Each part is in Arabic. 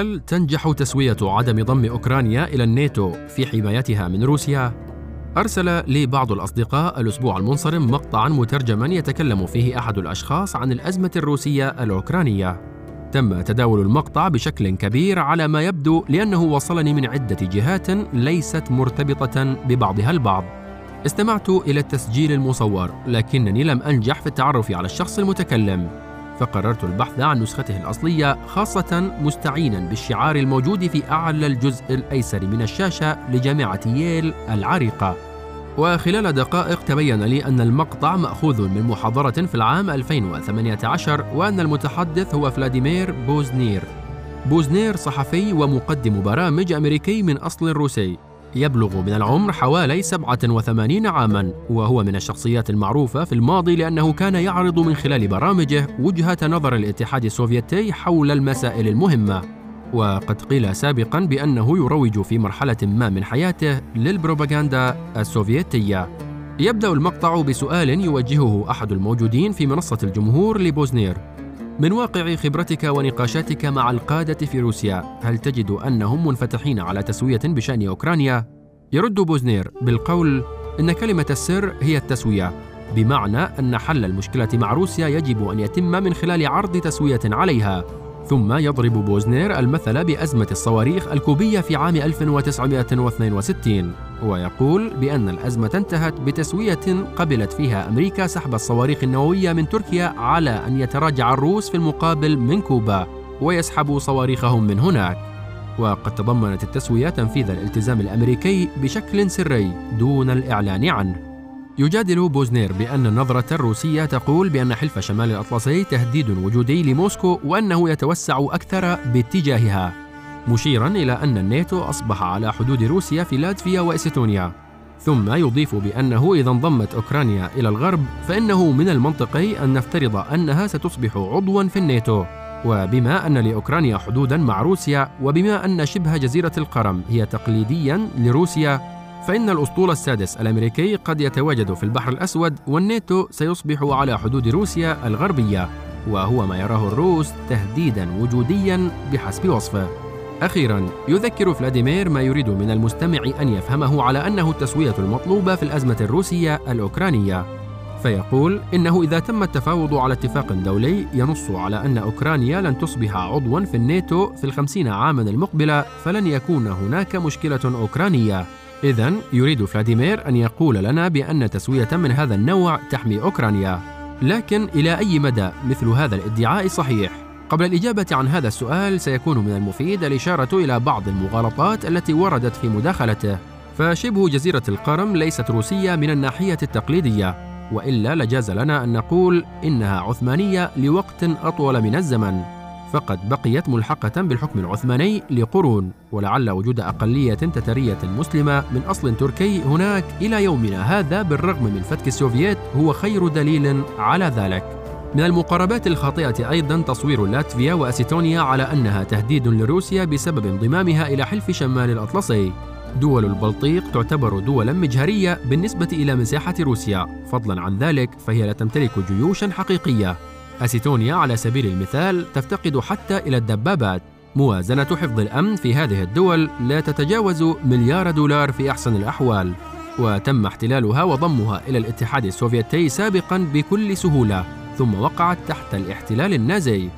هل تنجح تسوية عدم ضم أوكرانيا إلى الناتو في حمايتها من روسيا؟ أرسل لي بعض الأصدقاء الأسبوع المنصرم مقطعا مترجما يتكلم فيه أحد الأشخاص عن الأزمة الروسية الأوكرانية. تم تداول المقطع بشكل كبير على ما يبدو لأنه وصلني من عدة جهات ليست مرتبطة ببعضها البعض. استمعت إلى التسجيل المصور لكنني لم أنجح في التعرف على الشخص المتكلم. فقررت البحث عن نسخته الأصلية خاصة مستعينا بالشعار الموجود في أعلى الجزء الأيسر من الشاشة لجامعة ييل العريقة. وخلال دقائق تبين لي أن المقطع مأخوذ من محاضرة في العام 2018 وأن المتحدث هو فلاديمير بوزنير. بوزنير صحفي ومقدم برامج أمريكي من أصل روسي يبلغ من العمر حوالي 87 عاما وهو من الشخصيات المعروفة في الماضي لأنه كان يعرض من خلال برامجه وجهة نظر الاتحاد السوفيتي حول المسائل المهمة. وقد قيل سابقا بأنه يروج في مرحلة ما من حياته للبروباغندا السوفيتية. يبدأ المقطع بسؤال يوجهه أحد الموجودين في منصة الجمهور لبوزنير. من واقع خبرتك ونقاشاتك مع القادة في روسيا هل تجد أنهم منفتحين على تسوية بشأن أوكرانيا؟ يرد بوزنير بالقول إن كلمة السر هي التسوية بمعنى أن حل المشكلة مع روسيا يجب أن يتم من خلال عرض تسوية عليها ثم يضرب بوزنير المثل بأزمة الصواريخ الكوبية في عام 1962 ويقول بأن الأزمة انتهت بتسوية قبلت فيها أمريكا سحب الصواريخ النووية من تركيا على أن يتراجع الروس في المقابل من كوبا ويسحبوا صواريخهم من هناك. وقد تضمنت التسوية تنفيذ الالتزام الأمريكي بشكل سري دون الإعلان عنه. يجادل بوزنير بأن النظرة الروسية تقول بأن حلف شمال الأطلسي تهديد وجودي لموسكو وأنه يتوسع أكثر باتجاهها. مشيرا إلى أن الناتو أصبح على حدود روسيا في لاتفيا وإستونيا. ثم يضيف بأنه إذا انضمت أوكرانيا إلى الغرب فإنه من المنطقي أن نفترض أنها ستصبح عضوا في الناتو. وبما أن لأوكرانيا حدودا مع روسيا وبما أن شبه جزيرة القرم هي تقليديا لروسيا فإن الأسطول السادس الأمريكي قد يتواجد في البحر الأسود والناتو سيصبح على حدود روسيا الغربية. وهو ما يراه الروس تهديدا وجوديا بحسب وصفه. أخيرا يذكر فلاديمير ما يريد من المستمع أن يفهمه على أنه التسوية المطلوبة في الأزمة الروسية الأوكرانية. فيقول إنه إذا تم التفاوض على اتفاق دولي ينص على أن أوكرانيا لن تصبح عضوا في الناتو في الخمسين عاما المقبلة فلن يكون هناك مشكلة أوكرانية. إذا يريد فلاديمير أن يقول لنا بأن تسوية من هذا النوع تحمي أوكرانيا. لكن إلى أي مدى مثل هذا الادعاء صحيح؟ قبل الإجابة عن هذا السؤال سيكون من المفيد الإشارة إلى بعض المغالطات التي وردت في مداخلته. فشبه جزيرة القرم ليست روسية من الناحية التقليدية وإلا لجاز لنا أن نقول إنها عثمانية لوقت أطول من الزمن. فقد بقيت ملحقة بالحكم العثماني لقرون ولعل وجود أقلية تترية مسلمة من أصل تركي هناك إلى يومنا هذا بالرغم من فتك السوفييت هو خير دليل على ذلك. من المقاربات الخاطئة أيضا تصوير لاتفيا وأسيتونيا على أنها تهديد لروسيا بسبب انضمامها إلى حلف شمال الأطلسي. دول البلطيق تعتبر دولا مجهرية بالنسبة إلى مساحة روسيا. فضلا عن ذلك فهي لا تمتلك جيوشا حقيقية. أسيتونيا على سبيل المثال تفتقد حتى إلى الدبابات. موازنة حفظ الأمن في هذه الدول لا تتجاوز مليار دولار في أحسن الأحوال. وتم احتلالها وضمها إلى الاتحاد السوفيتي سابقا بكل سهولة. ثم وقعت تحت الاحتلال النازي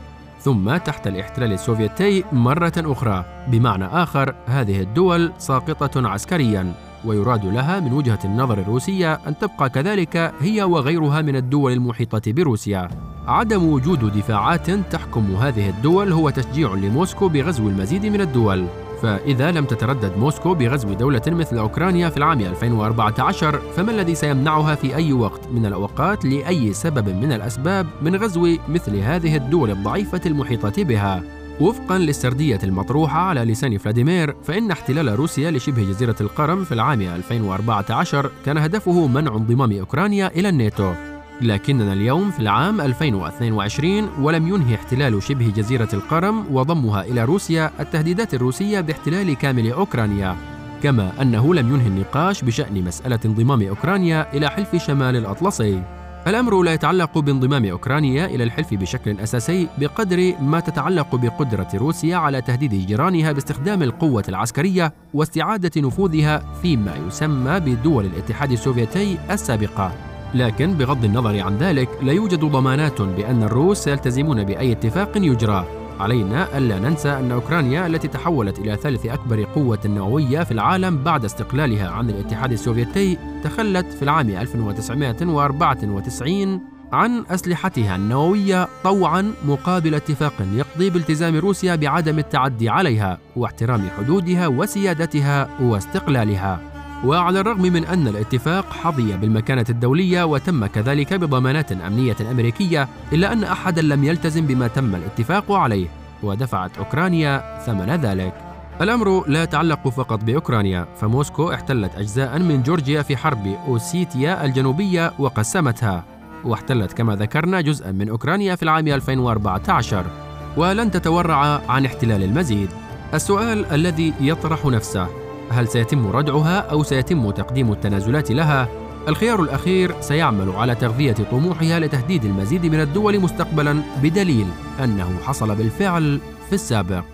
ثم تحت الاحتلال السوفيتي مرة أخرى. بمعنى آخر هذه الدول ساقطة عسكريا ويراد لها من وجهة النظر الروسية أن تبقى كذلك هي وغيرها من الدول المحيطة بروسيا. عدم وجود دفاعات تحكم هذه الدول هو تشجيع لموسكو بغزو المزيد من الدول. فإذا لم تتردد موسكو بغزو دولة مثل أوكرانيا في العام 2014 فما الذي سيمنعها في أي وقت من الأوقات لأي سبب من الأسباب من غزو مثل هذه الدول الضعيفة المحيطة بها؟ وفقا للسردية المطروحة على لسان فلاديمير فإن احتلال روسيا لشبه جزيرة القرم في العام 2014 كان هدفه منع انضمام أوكرانيا إلى الناتو لكننا اليوم في العام 2022 ولم ينهي احتلال شبه جزيرة القرم وضمها إلى روسيا التهديدات الروسية باحتلال كامل أوكرانيا. كما أنه لم ينهي النقاش بشأن مسألة انضمام أوكرانيا إلى حلف شمال الأطلسي. الأمر لا يتعلق بانضمام أوكرانيا إلى الحلف بشكل أساسي بقدر ما تتعلق بقدرة روسيا على تهديد جيرانها باستخدام القوة العسكرية واستعادة نفوذها فيما يسمى بدول الاتحاد السوفيتي السابقة. لكن بغض النظر عن ذلك لا يوجد ضمانات بأن الروس سيلتزمون بأي اتفاق يجرى. علينا ألا ننسى أن أوكرانيا التي تحولت إلى ثالث أكبر قوة نووية في العالم بعد استقلالها عن الاتحاد السوفيتي تخلت في العام 1994 عن أسلحتها النووية طوعا مقابل اتفاق يقضي بالتزام روسيا بعدم التعدي عليها واحترام حدودها وسيادتها واستقلالها. وعلى الرغم من أن الاتفاق حظي بالمكانة الدولية وتم كذلك بضمانات أمنية أمريكية إلا أن أحدا لم يلتزم بما تم الاتفاق عليه ودفعت أوكرانيا ثمن ذلك. الأمر لا يتعلق فقط بأوكرانيا فموسكو احتلت أجزاء من جورجيا في حرب أوسيتيا الجنوبية وقسمتها واحتلت كما ذكرنا جزءا من أوكرانيا في العام 2014 ولن تتورع عن احتلال المزيد. السؤال الذي يطرح نفسه هل سيتم ردعها أو سيتم تقديم التنازلات لها؟ الخيار الأخير سيعمل على تغذية طموحها لتهديد المزيد من الدول مستقبلا بدليل أنه حصل بالفعل في السابق